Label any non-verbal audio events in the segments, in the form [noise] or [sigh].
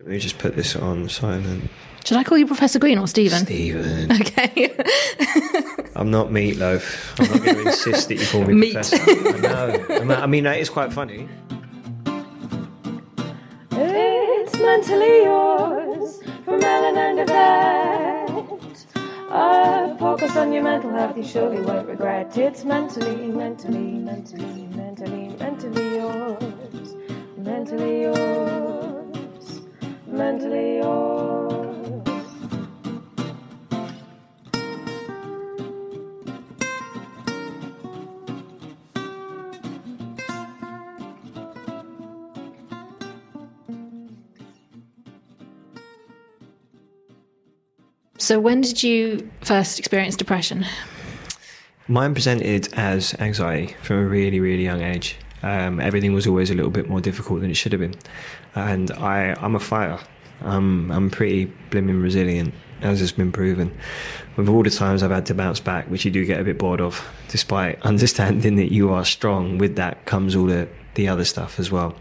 Let me just put this on silent. Should I call you Professor Green or Stephen? Stephen. [laughs] Okay. [laughs] I'm not meatloaf. I'm not going to insist that you call me Meat. professor. I know. I mean- I mean, that is quite funny. It's mentally yours from Ellen and Yvette. A focus on your mental health, you surely won't regret. It's mentally, mentally, mentally, mentally, mentally yours. Mentally yours. Mentally yours. so, when did you first experience depression? Mine presented as anxiety from a really, really young age. Um, everything was always a little bit more difficult than it should have been. And I, I'm a fighter. I'm, I'm pretty blimmin' resilient, as has been proven. With all the times I've had to bounce back, which you do get a bit bored of, despite [laughs] understanding that you are strong, with that comes all the, the other stuff as well.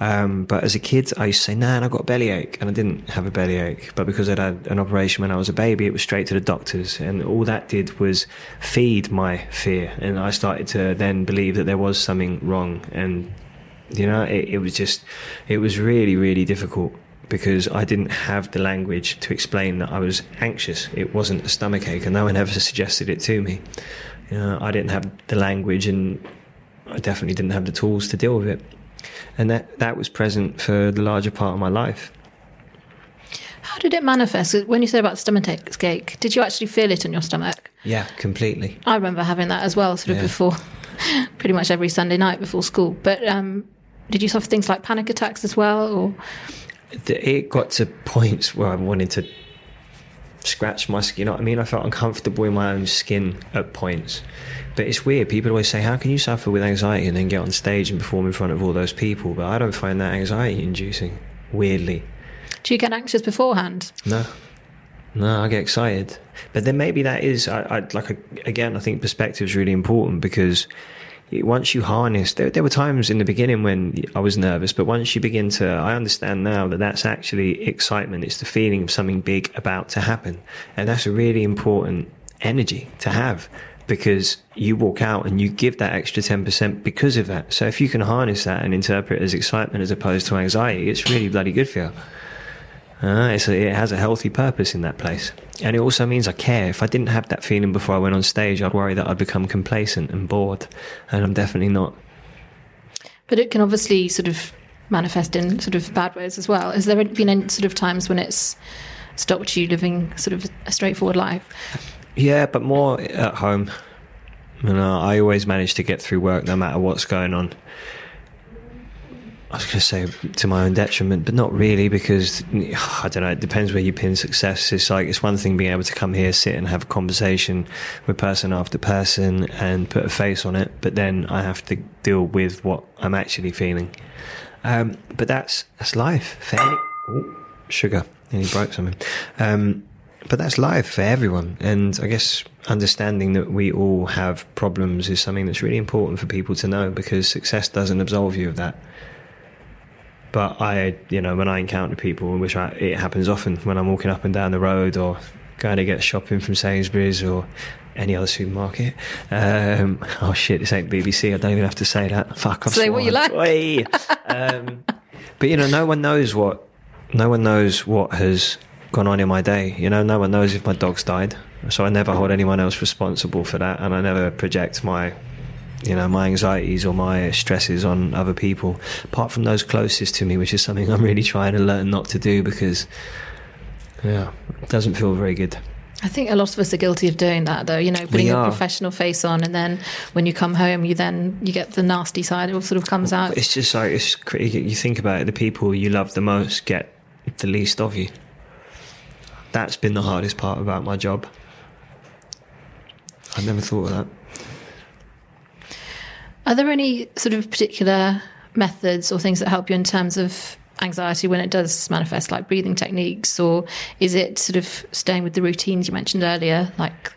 Um, but as a kid, I used to say, nah, I've got a bellyache. And I didn't have a bellyache. But because I'd had an operation when I was a baby, it was straight to the doctors. And all that did was feed my fear. And I started to then believe that there was something wrong. And, you know, it, it was just, it was really, really difficult because I didn't have the language to explain that I was anxious. It wasn't a stomach ache. And no one ever suggested it to me. You know, I didn't have the language and I definitely didn't have the tools to deal with it. And that, that was present for the larger part of my life. How did it manifest? When you said about stomach ache, did you actually feel it in your stomach? Yeah, completely. I remember having that as well, sort of Yeah. before, [laughs] pretty much every Sunday night before school. But um, did you suffer things like panic attacks as well? Or It got to points where I wanted to scratch my skin. You know what I mean? I felt uncomfortable in my own skin at points. But it's weird. People always say, "How can you suffer with anxiety and then get on stage and perform in front of all those people?" But I don't find that anxiety-inducing. Weirdly, do you get anxious beforehand? no, no, I get excited. But then maybe that is, I, I like again. I think perspective is really important because once you harness, there, there were times in the beginning when I was nervous, but once you begin to, I understand now that that's actually excitement. It's the feeling of something big about to happen, and that's a really important energy to have because you walk out and you give that extra 10% because of that. So if you can harness that and interpret it as excitement as opposed to anxiety, it's really bloody good for you. Uh, it's a, it has a healthy purpose in that place. And it also means I care. If I didn't have that feeling before I went on stage, I'd worry that I'd become complacent and bored. And I'm definitely not. But it can obviously sort of manifest in sort of bad ways as well. Has there been any sort of times when it's stopped you living sort of a straightforward life? Yeah, but more at home. You know, I always manage to get through work no matter what's going on. I was going to say to my own detriment, but not really because [sighs] I don't know. It depends where you pin success. It's like it's one thing being able to come here, sit and have a conversation with person after person and put a face on it, but then I have to deal with what I'm actually feeling. Um, but that's that's life for any oh, sugar. And he broke something. Um, but that's life for everyone. And I guess understanding that we all have problems is something that's really important for people to know because success doesn't absolve you of that. But I, you know, when I encounter people, which I, it happens often when I'm walking up and down the road or going to get shopping from Sainsbury's or any other supermarket. Um, oh shit, this ain't BBC. I don't even have to say that. Fuck, I've Say what you like. Um, but you know, no one knows what no one knows what has gone on in my day. You know, no one knows if my dog's died. So I never hold anyone else responsible for that, and I never project my you know my anxieties or my stresses on other people apart from those closest to me which is something [laughs] i'm really trying to learn not to do because yeah it doesn't feel very good I think a lot of us are guilty of doing that, though. You know, putting a professional face on, and then when you come home, you then you get the nasty side. It all sort of comes out. It's just like it's you think about it. The people you love the most get the least of you. That's been the hardest part about my job. I never thought of that. Are there any sort of particular methods or things that help you in terms of anxiety when it does manifest, like breathing techniques, or is it sort of staying with the routines you mentioned earlier, like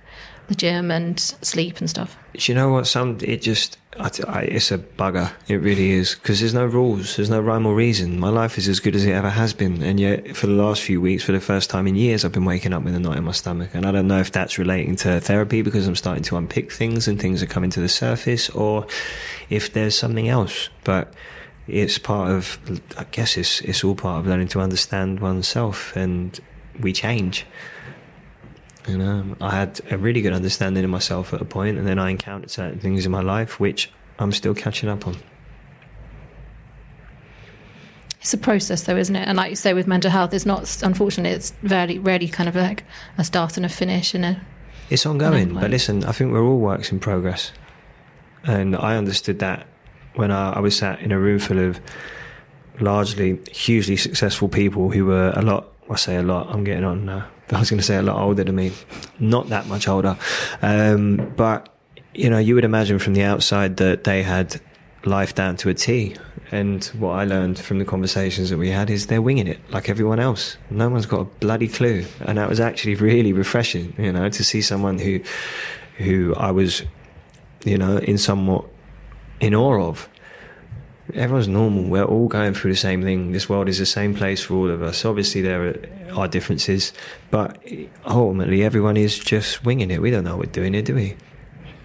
the gym and sleep and stuff? Do you know what? Some it just I, I, it's a bugger. It really is because there's no rules. There's no rhyme or reason. My life is as good as it ever has been, and yet for the last few weeks, for the first time in years, I've been waking up with a knot in my stomach, and I don't know if that's relating to therapy because I'm starting to unpick things and things are coming to the surface, or if there's something else. But it's part of. I guess it's it's all part of learning to understand oneself, and we change. You know, I had a really good understanding of myself at a point, and then I encountered certain things in my life which I'm still catching up on. It's a process, though, isn't it? And like you say, with mental health, it's not. Unfortunately, it's very rarely kind of like a start and a finish. And a It's ongoing, Ongoing. but listen, I think we're all works in progress, and I understood that when I, I was sat in a room full of largely hugely successful people who were a lot. I say a lot. I'm getting on now. I was going to say a lot older than me, not that much older, um, but you know, you would imagine from the outside that they had life down to a T. And what I learned from the conversations that we had is they're winging it like everyone else. No one's got a bloody clue. And that was actually really refreshing, you know, to see someone who, who I was, you know, in somewhat in awe of. Everyone's normal. We're all going through the same thing. This world is the same place for all of us. Obviously, there are, differences, but ultimately, everyone is just winging it. We don't know what we're doing here, do we?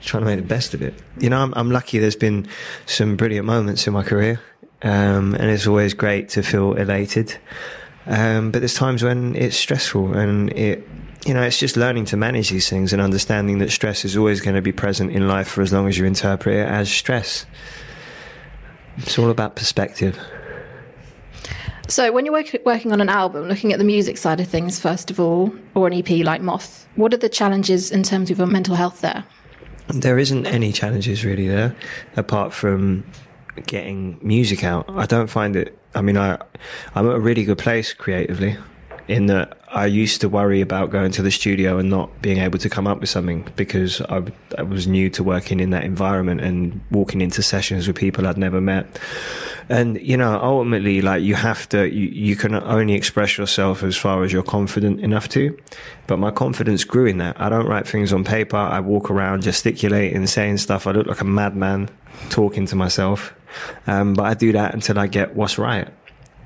trying to make the best of it. You know, I'm, I'm lucky. There's been some brilliant moments in my career, um, and it's always great to feel elated. Um, but there's times when it's stressful, and it, you know, it's just learning to manage these things and understanding that stress is always going to be present in life for as long as you interpret it as stress. It's all about perspective. So, when you're work- working on an album, looking at the music side of things, first of all, or an EP like Moth, what are the challenges in terms of your mental health there? There isn't any challenges really there, apart from getting music out. I don't find it. I mean, I I'm at a really good place creatively, in that I used to worry about going to the studio and not being able to come up with something because I, I was new to working in that environment and walking into sessions with people I'd never met. And you know, ultimately, like you have to, you, you can only express yourself as far as you're confident enough to. But my confidence grew in that. I don't write things on paper. I walk around gesticulating, saying stuff. I look like a madman talking to myself. Um, but I do that until I get what's right,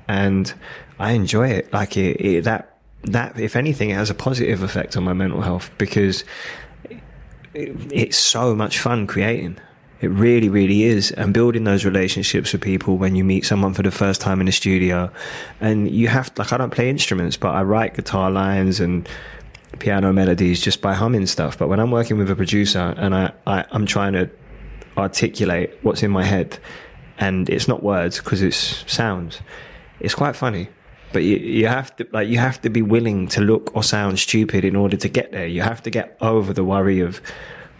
and I enjoy it. Like it, it that that if anything, it has a positive effect on my mental health because it, it's so much fun creating. It really, really is. And building those relationships with people when you meet someone for the first time in the studio. And you have, like, I don't play instruments, but I write guitar lines and piano melodies just by humming stuff. But when I'm working with a producer and I, I, I'm trying to articulate what's in my head, and it's not words because it's sounds, it's quite funny. But you, you have to like you have to be willing to look or sound stupid in order to get there. You have to get over the worry of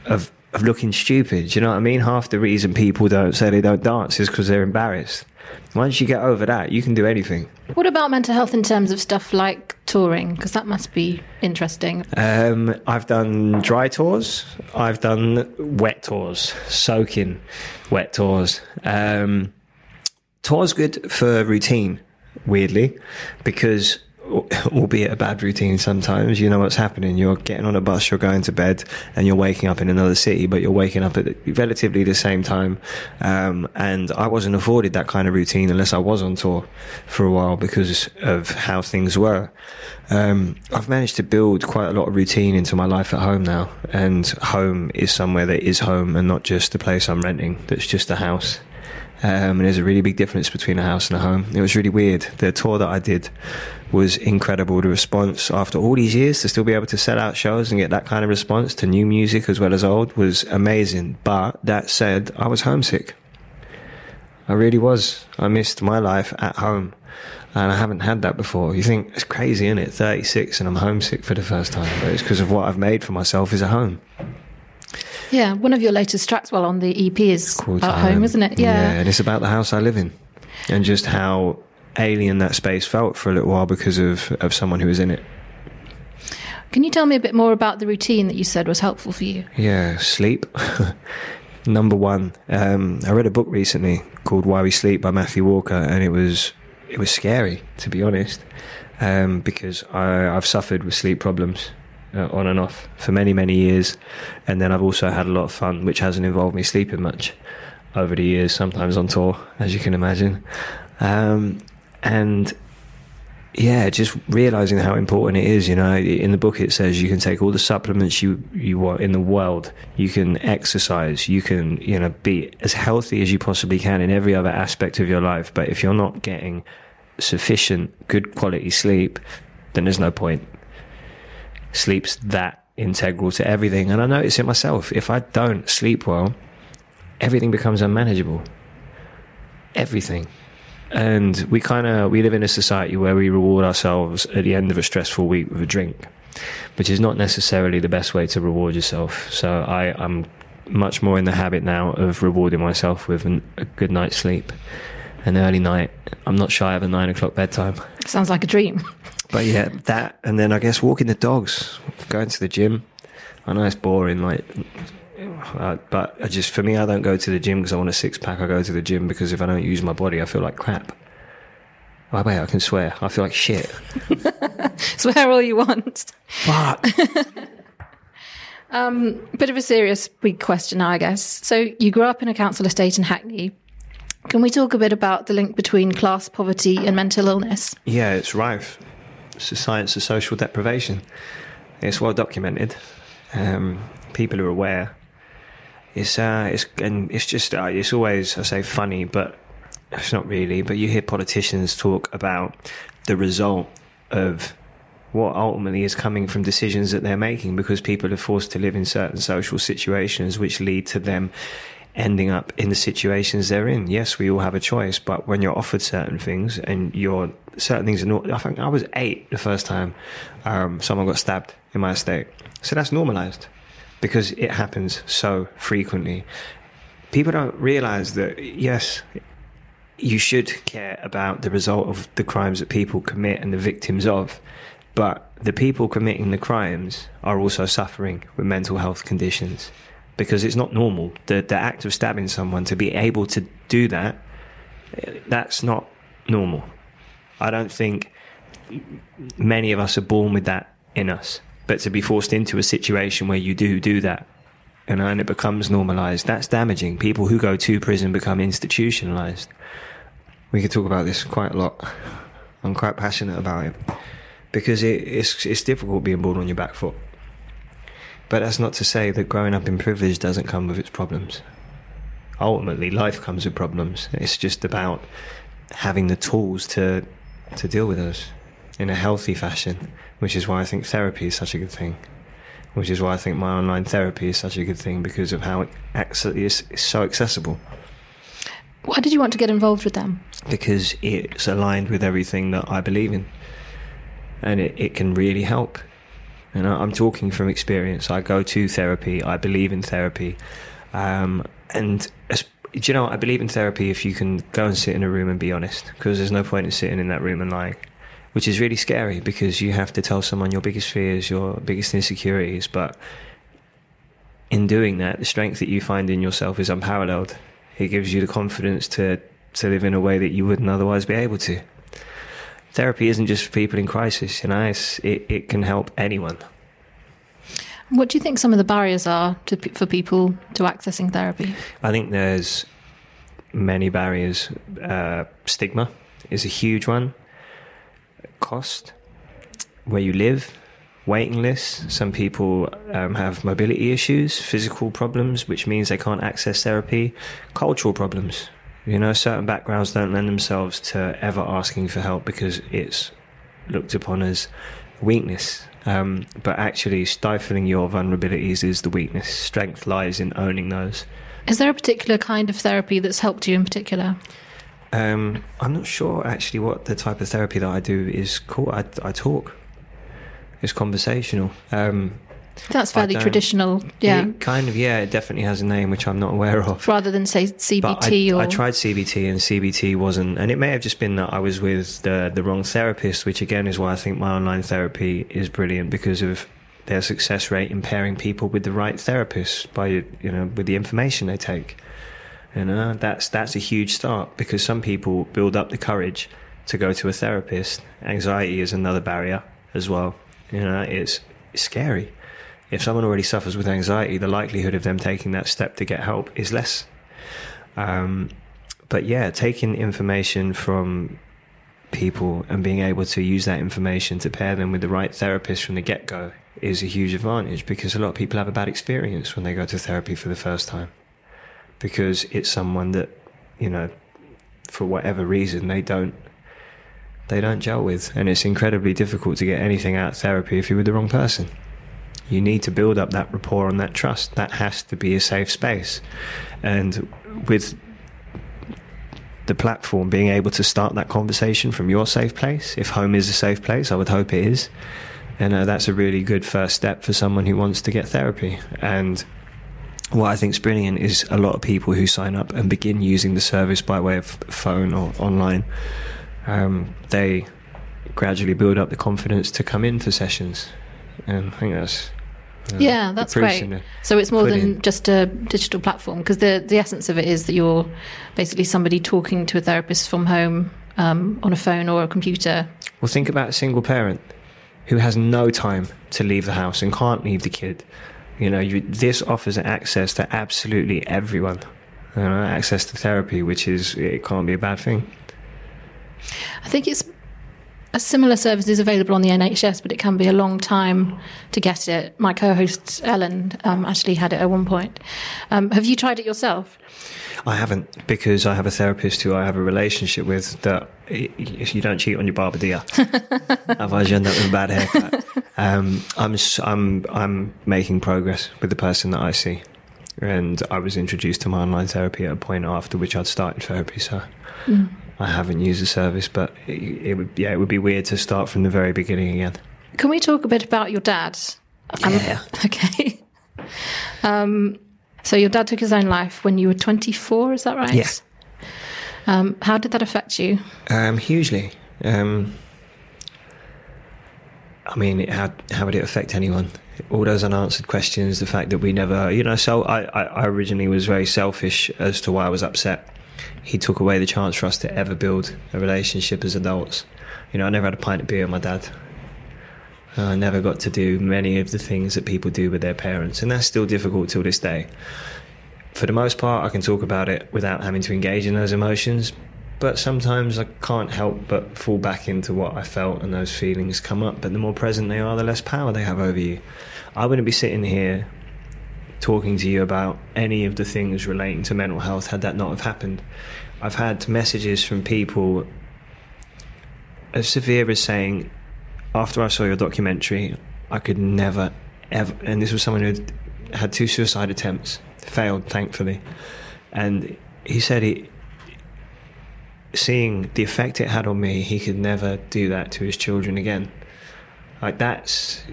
of of looking stupid. You know what I mean? Half the reason people don't say they don't dance is because they're embarrassed. Once you get over that, you can do anything. What about mental health in terms of stuff like touring? Because that must be interesting. Um, I've done dry tours. I've done wet tours, soaking wet tours. Um, Tour's good for routine, weirdly, because albeit a bad routine sometimes, you know what's happening. You're getting on a bus, you're going to bed, and you're waking up in another city, but you're waking up at relatively the same time. Um, and I wasn't afforded that kind of routine unless I was on tour for a while because of how things were. Um, I've managed to build quite a lot of routine into my life at home now, and home is somewhere that is home and not just a place I'm renting that's just a house. Um, and there's a really big difference between a house and a home. It was really weird. The tour that I did was incredible. The response after all these years to still be able to sell out shows and get that kind of response to new music as well as old was amazing. But that said, I was homesick. I really was. I missed my life at home. And I haven't had that before. You think it's crazy, isn't it? 36 and I'm homesick for the first time. But it's because of what I've made for myself is a home. Yeah, one of your latest tracks, well, on the EP is Called about Thailand. home, isn't it? Yeah. and it's about the house I live in, and just how alien that space felt for a little while because of of someone who was in it. Can you tell me a bit more about the routine that you said was helpful for you? Yeah, sleep. [laughs] Number one. Um, I read a book recently called Why We Sleep by Matthew Walker, and it was it was scary to be honest, um, because I, I've suffered with sleep problems uh, on and off for many many years, and then I've also had a lot of fun, which hasn't involved me sleeping much over the years. Sometimes on tour, as you can imagine, um, and yeah, just realizing how important it is. You know, in the book it says you can take all the supplements you you want in the world. You can exercise. You can you know be as healthy as you possibly can in every other aspect of your life. But if you're not getting sufficient good quality sleep, then there's no point. Sleep's that integral to everything, and I notice it myself. If I don't sleep well, everything becomes unmanageable. Everything and we kind of we live in a society where we reward ourselves at the end of a stressful week with a drink which is not necessarily the best way to reward yourself so i i'm much more in the habit now of rewarding myself with an, a good night's sleep an early night i'm not shy of a nine o'clock bedtime Sounds like a dream. But yeah that and then i guess walking the dogs going to the gym i know it's boring like uh, but I just for me, I don't go to the gym because I want a six pack. I go to the gym because if I don't use my body, I feel like crap. Oh, wait, I can swear. I feel like shit. [laughs] Swear all you want. Fuck. [laughs] Bit of a serious big question I guess. So you grew up in a council estate in Hackney. Can we talk a bit about the link between class poverty and mental illness? yeah, it's rife. The science of social deprivation. It's well documented. Um, people are aware. It's uh, it's and it's just uh, it's always I say funny, but it's not really. But you hear politicians talk about the result of what ultimately is coming from decisions that they're making because people are forced to live in certain social situations which lead to them ending up in the situations they're in. Yes, we all have a choice, but when you're offered certain things and you're certain things are not, I think I was eight the first time um, someone got stabbed in my estate. So that's normalized because it happens so frequently. People don't realize that, yes, you should care about the result of the crimes that people commit and the victims of. But the people committing the crimes are also suffering with mental health conditions because it's not normal. The, the act of stabbing someone, to be able to do that, that's not normal. I don't think many of us are born with that in us. But to be forced into a situation where you do do that know, and it becomes normalized, that's damaging. People who go to prison become institutionalized. We could talk about this quite a lot. I'm quite passionate about it because it, it's it's difficult being born on your back foot. But that's not to say that growing up in privilege doesn't come with its problems. Ultimately, life comes with problems. It's just about having the tools to to deal with those in a healthy fashion, which is why I think therapy is such a good thing. Which is why I think my online therapy is such a good thing because of how it actually is, so accessible. Why did you want to get involved with them? because it's aligned with everything that I believe in, and it, it can really help. And I'm talking from experience. I go to therapy. I believe in therapy, um, and do you know? I believe in therapy if you can go and sit in a room and be honest, because there's no point in sitting in that room and lying, which is really scary because you have to tell someone your biggest fears, your biggest insecurities, but in doing that, the strength that you find in yourself is unparalleled. It gives you the confidence to to live in a way that you wouldn't otherwise be able to. Therapy isn't just for people in crisis, you know, it's, it, it can help anyone. What do you think some of the barriers are to, for people to accessing therapy? I think there's many barriers. Uh, stigma is a huge one. Cost, where you live, waiting lists. Some people um, have mobility issues, physical problems, which means they can't access therapy. Cultural problems. You know, certain backgrounds don't lend themselves to ever asking for help because it's looked upon as weakness. Um, but actually, stifling your vulnerabilities is the weakness. Strength lies in owning those. Is there a particular kind of therapy that's helped you in particular? Um, I'm not sure actually what the type of therapy that I do is called. I, I talk. It's conversational. Um, That's fairly um, traditional, yeah. Kind of, yeah. It definitely has a name which I'm not aware of. Rather than say CBT I, or I tried CBT and CBT wasn't, and it may have just been that I was with the the wrong therapist, which again is why I think my online therapy is brilliant because of their success rate in pairing people with the right therapist by you know with the information they take. You uh, know that's that's a huge start because some people build up the courage to go to a therapist. Anxiety is another barrier as well. You know it's, it's scary. If someone already suffers with anxiety, the likelihood of them taking that step to get help is less. Um, but yeah, taking information from people and being able to use that information to pair them with the right therapist from the get go is a huge advantage because a lot of people have a bad experience when they go to therapy for the first time because it's someone that, you know, for whatever reason they don't they don't gel with and it's incredibly difficult to get anything out of therapy if you're with the wrong person you need to build up that rapport and that trust. That has to be a safe space. And with the platform being able to start that conversation from your safe place, if home is a safe place, I would hope it is. And uh, that's a really good first step for someone who wants to get therapy. And what I think is brilliant is a lot of people who sign up and begin using the service by way of phone or online, um, they gradually build up the confidence to come in for sessions. And I think that's uh, Yeah, that's great. So it's more than pudding. just a digital platform because the the essence of it is that you're basically somebody talking to a therapist from home um, on a phone or a computer. Well, think about a single parent who has no time to leave the house and can't leave the kid. You know, you, this offers access to absolutely everyone. You know, access to therapy, which is it can't be a bad thing. I think it's a similar service is available on the NHS, but it can be a long time to get it. My co-host Ellen um, actually had it at one point. Um, have you tried it yourself? I haven't because I have a therapist who I have a relationship with that if you don't cheat on your barber, do you? [laughs] Otherwise, you end up with a bad haircut. Um, I'm I'm I'm making progress with the person that I see, and I was introduced to my online therapy at a point after which I'd started therapy. So I haven't used the service, but it, it would yeah it would be weird to start from the very beginning again. Can we talk a bit about your dad? Um, Yeah. [laughs] okay. Um, so your dad took his own life when you were 24, is that right? Yeah. Um, how did that affect you? Um, hugely. Um, I mean, how, how would it affect anyone? All those unanswered questions, the fact that we never, you know, so I, I, I originally was very selfish as to why I was upset. He took away the chance for us to ever build a relationship as adults. You know, I never had a pint of beer with my dad. I never got to do many of the things that people do with their parents, and that's still difficult till this day. For the most part, I can talk about it without having to engage in those emotions, but sometimes I can't help but fall back into what I felt, and those feelings come up. But the more present they are, the less power they have over you. I wouldn't be sitting here talking to you about any of the things relating to mental health had that not have happened. I've had messages from people as severe as saying, after I saw your documentary, I could never, ever, and this was someone who had had two suicide attempts, failed, thankfully. And he said he, seeing the effect it had on me, he could never do that to his children again. Like that's,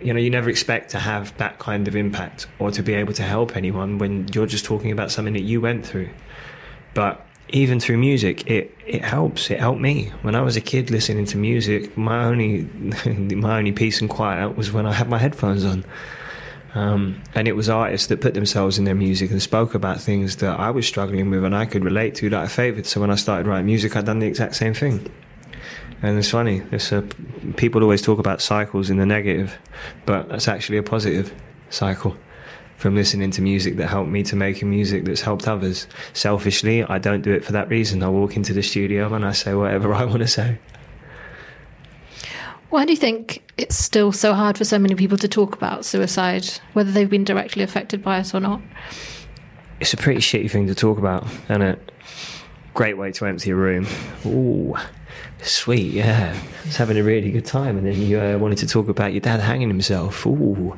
you know, you never expect to have that kind of impact or to be able to help anyone when you're just talking about something that you went through. But even through music, it, it helps. It helped me when I was a kid listening to music. My only [laughs] my only peace and quiet was when I had my headphones on. Um, and it was artists that put themselves in their music and spoke about things that I was struggling with and I could relate to that I favoured. So when I started writing music, I'd done the exact same thing. And it's funny. It's a, people always talk about cycles in the negative, but that's actually a positive cycle from listening to music that helped me to making music that's helped others. Selfishly, I don't do it for that reason. I walk into the studio and I say whatever [laughs] I want to say. Why do you think it's still so hard for so many people to talk about suicide, whether they've been directly affected by it or not? It's a pretty shitty thing to talk about, isn't a great way to empty a room. Ooh, sweet, yeah. It's having a really good time, and then you uh, wanted to talk about your dad hanging himself. Ooh,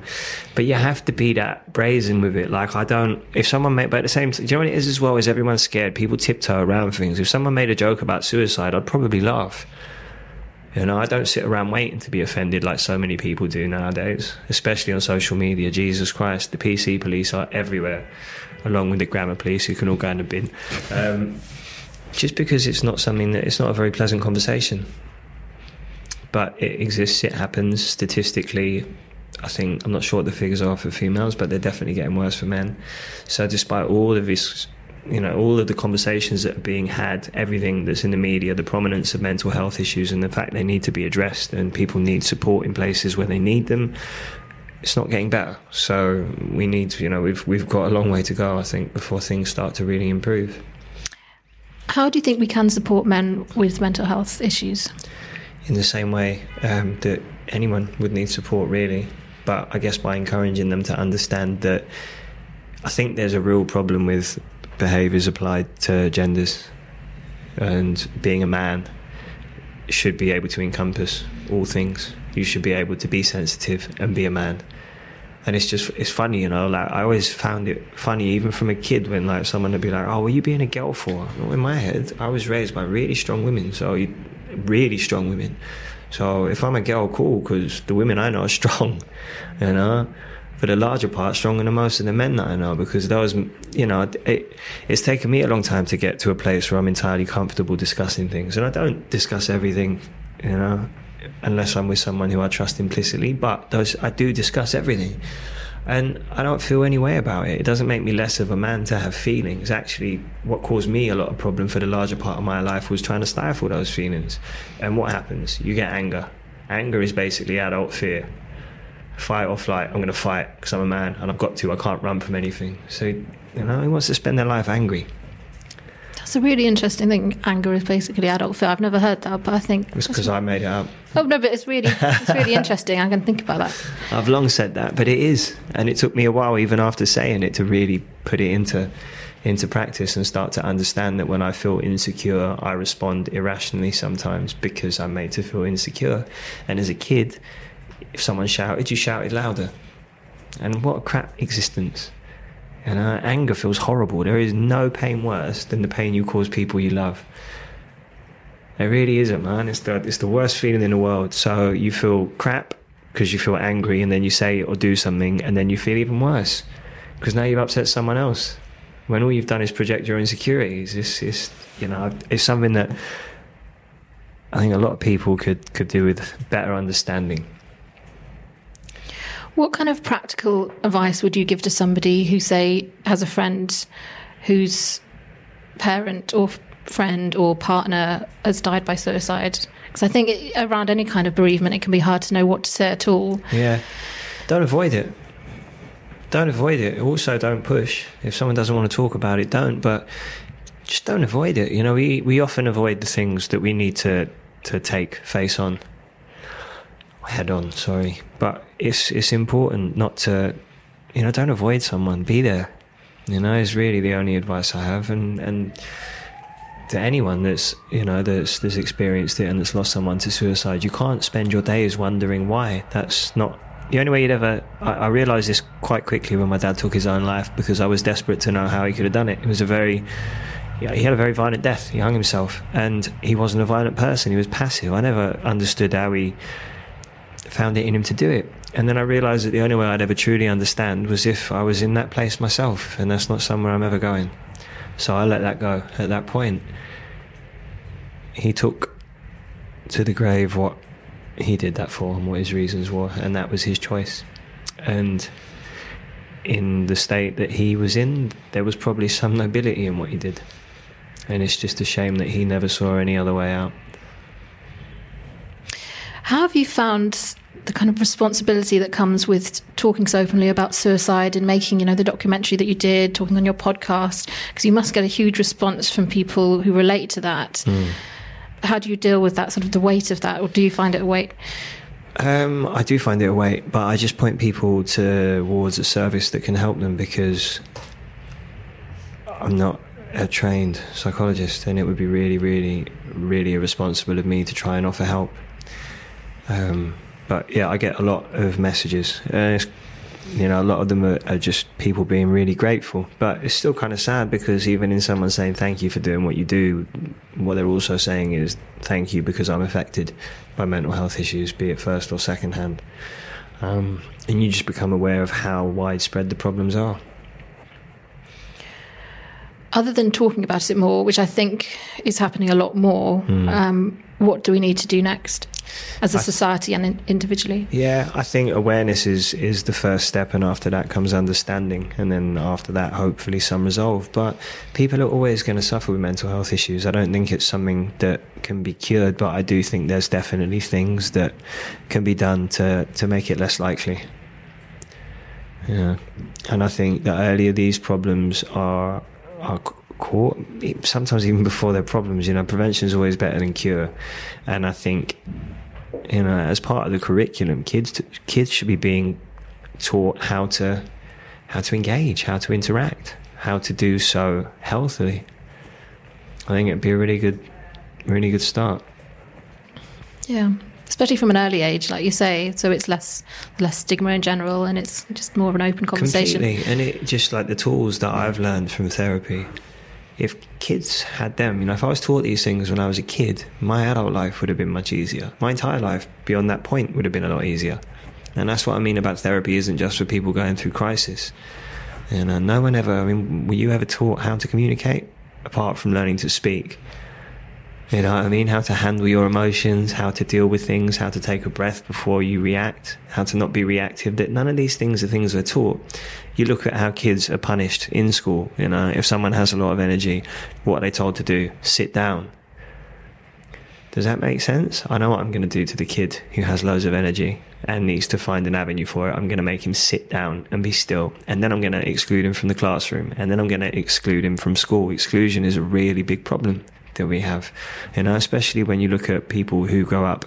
but you have to be that brazen with it. Like I don't. If someone made, but at the same time, do you know what it is as well? Is everyone's scared? People tiptoe around things. If someone made a joke about suicide, I'd probably laugh. You know, I don't sit around waiting to be offended like so many people do nowadays, especially on social media. Jesus Christ, the PC police are everywhere, along with the grammar police who can all go in the bin. Um, just because it's not something that it's not a very pleasant conversation, but it exists. It happens statistically. I think I'm not sure what the figures are for females, but they're definitely getting worse for men. So, despite all of this you know all of the conversations that are being had everything that's in the media the prominence of mental health issues and the fact they need to be addressed and people need support in places where they need them it's not getting better so we need to, you know we've we've got a long way to go i think before things start to really improve how do you think we can support men with mental health issues in the same way um, that anyone would need support really but i guess by encouraging them to understand that i think there's a real problem with behaviours applied to genders, and being a man should be able to encompass all things. You should be able to be sensitive and be a man. And it's just it's funny, you know. Like I always found it funny, even from a kid, when like someone would be like, "Oh, what are you being a girl for?" Well, in my head, I was raised by really strong women, so you, really strong women. So if I'm a girl, cool, because the women I know are [laughs] strong, you know for the larger part, stronger than most of the men that I know because those, you know, it, it's taken me a long time to get to a place where I'm entirely comfortable discussing things. And I don't discuss everything, you know, unless I'm with someone who I trust implicitly, but those, I do discuss everything. And I don't feel any way about it. It doesn't make me less of a man to have feelings. Actually, what caused me a lot of problem for the larger part of my life was trying to stifle those feelings. And what happens? You get anger. Anger is basically adult fear fight or flight. I'm going to fight because I'm a man and I've got to. I can't run from anything. So, you know, he wants to spend their life angry. That's a really interesting thing. Anger is basically adult fear. I've never heard that, but I think it's because I made it up. Oh no, but it's really, it's really [laughs] interesting. I can think about that. I've long said that, but it is, and it took me a while, even after saying it, to really put it into into practice and start to understand that when I feel insecure, I respond irrationally sometimes because I'm made to feel insecure. And as a kid, if someone shouted, you shouted louder. And what a crap existence. And uh, anger feels horrible. There is no pain worse than the pain you cause people you love. It really isn't, man. It's the, it's the worst feeling in the world. So you feel crap because you feel angry, and then you say or do something, and then you feel even worse because now you've upset someone else. When all you've done is project your insecurities, it's, it's you know it's something that I think a lot of people could could do with better understanding. What kind of practical advice would you give to somebody who, say, has a friend whose parent or friend or partner has died by suicide? Because I think it, around any kind of bereavement, it can be hard to know what to say at all. Yeah. Don't avoid it. Don't avoid it. Also, don't push. If someone doesn't want to talk about it, don't. But just don't avoid it. You know, we, we often avoid the things that we need to, to take face on head on. Sorry, but it's it's important not to, you know, don't avoid someone. Be there. You know, is really the only advice I have, and and to anyone that's you know that's that's experienced it and that's lost someone to suicide, you can't spend your days wondering why. That's not the only way you'd ever. I, I realised this quite quickly when my dad took his own life because I was desperate to know how he could have done it. It was a very he had a very violent death. He hung himself, and he wasn't a violent person. He was passive. I never understood how he found it in him to do it. And then I realized that the only way I'd ever truly understand was if I was in that place myself, and that's not somewhere I'm ever going. So I let that go at that point. He took to the grave what he did that for and what his reasons were, and that was his choice. And in the state that he was in, there was probably some nobility in what he did. And it's just a shame that he never saw any other way out. How have you found the kind of responsibility that comes with talking so openly about suicide and making, you know, the documentary that you did, talking on your podcast? Because you must get a huge response from people who relate to that. How do you deal with that, sort of the weight of that, or do you find it a weight? Um, I do find it a weight, but I just point people towards a service that can help them because I'm not a trained psychologist, and it would be really, really, really irresponsible of me to try and offer help. Um, but yeah, I get a lot of messages. And you know, a lot of them are, are just people being really grateful. But it's still kind of sad because even in someone saying thank you for doing what you do, what they're also saying is thank you because I'm affected by mental health issues, be it first or second hand. Um, and you just become aware of how widespread the problems are. Other than talking about it more, which I think is happening a lot more, um, what do we need to do next as a society and in- individually? Yeah, I think awareness is is the first step, and after that comes understanding, and then after that, hopefully, some resolve. But people are always going to suffer with mental health issues. I don't think it's something that can be cured, but I do think there's definitely things that can be done to to make it less likely. Yeah, and I think the earlier these problems are are caught, sometimes even before they're problems, you know, prevention is always better than cure, and I think you know, as part of the curriculum, kids kids should be being taught how to how to engage, how to interact, how to do so healthily. I think it'd be a really good, really good start. Yeah, especially from an early age, like you say, so it's less less stigma in general, and it's just more of an open conversation. Completely, and it just like the tools that I've learned from therapy. If kids had them, you know, if I was taught these things when I was a kid, my adult life would have been much easier. My entire life beyond that point would have been a lot easier. And that's what I mean about therapy isn't just for people going through crisis. And uh, no one ever, I mean, were you ever taught how to communicate apart from learning to speak? You know what I mean? How to handle your emotions, how to deal with things, how to take a breath before you react, how to not be reactive. That none of these things are things we're taught. You look at how kids are punished in school. You know, if someone has a lot of energy, what are they told to do? Sit down. Does that make sense? I know what I'm going to do to the kid who has loads of energy and needs to find an avenue for it. I'm going to make him sit down and be still. And then I'm going to exclude him from the classroom. And then I'm going to exclude him from school. Exclusion is a really big problem that we have. You know, especially when you look at people who grow up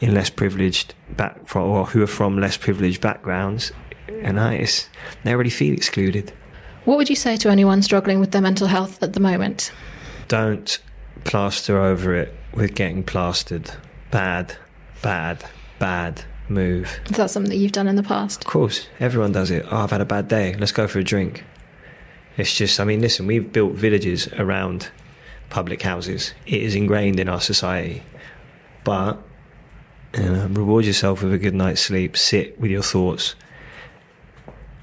in less privileged back from, or who are from less privileged backgrounds. And I, it's, they already feel excluded. What would you say to anyone struggling with their mental health at the moment? don't plaster over it with getting plastered. Bad, bad, bad move. Is that something that you've done in the past? Of course, everyone does it. Oh, I've had a bad day. Let's go for a drink. It's just, I mean, listen, we've built villages around public houses. It is ingrained in our society. But you know, reward yourself with a good night's sleep. Sit with your thoughts.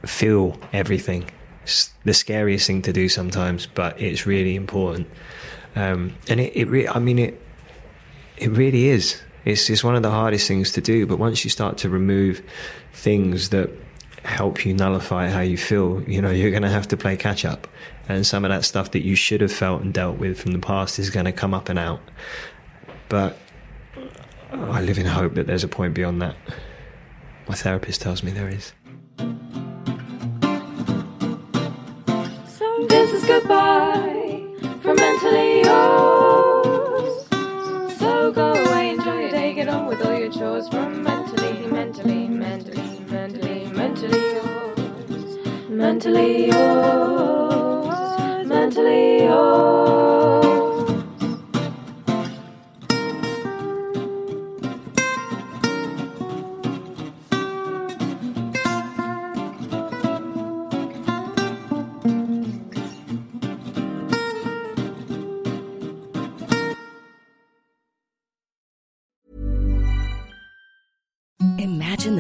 Feel everything. It's the scariest thing to do sometimes, but it's really important. Um, and it, it re- I mean, it, it really is. It's, it's one of the hardest things to do. But once you start to remove things that help you nullify how you feel, you know, you're going to have to play catch up. And some of that stuff that you should have felt and dealt with from the past is going to come up and out. But I live in hope that there's a point beyond that. My therapist tells me there is. Mentally yours. Mentally yours.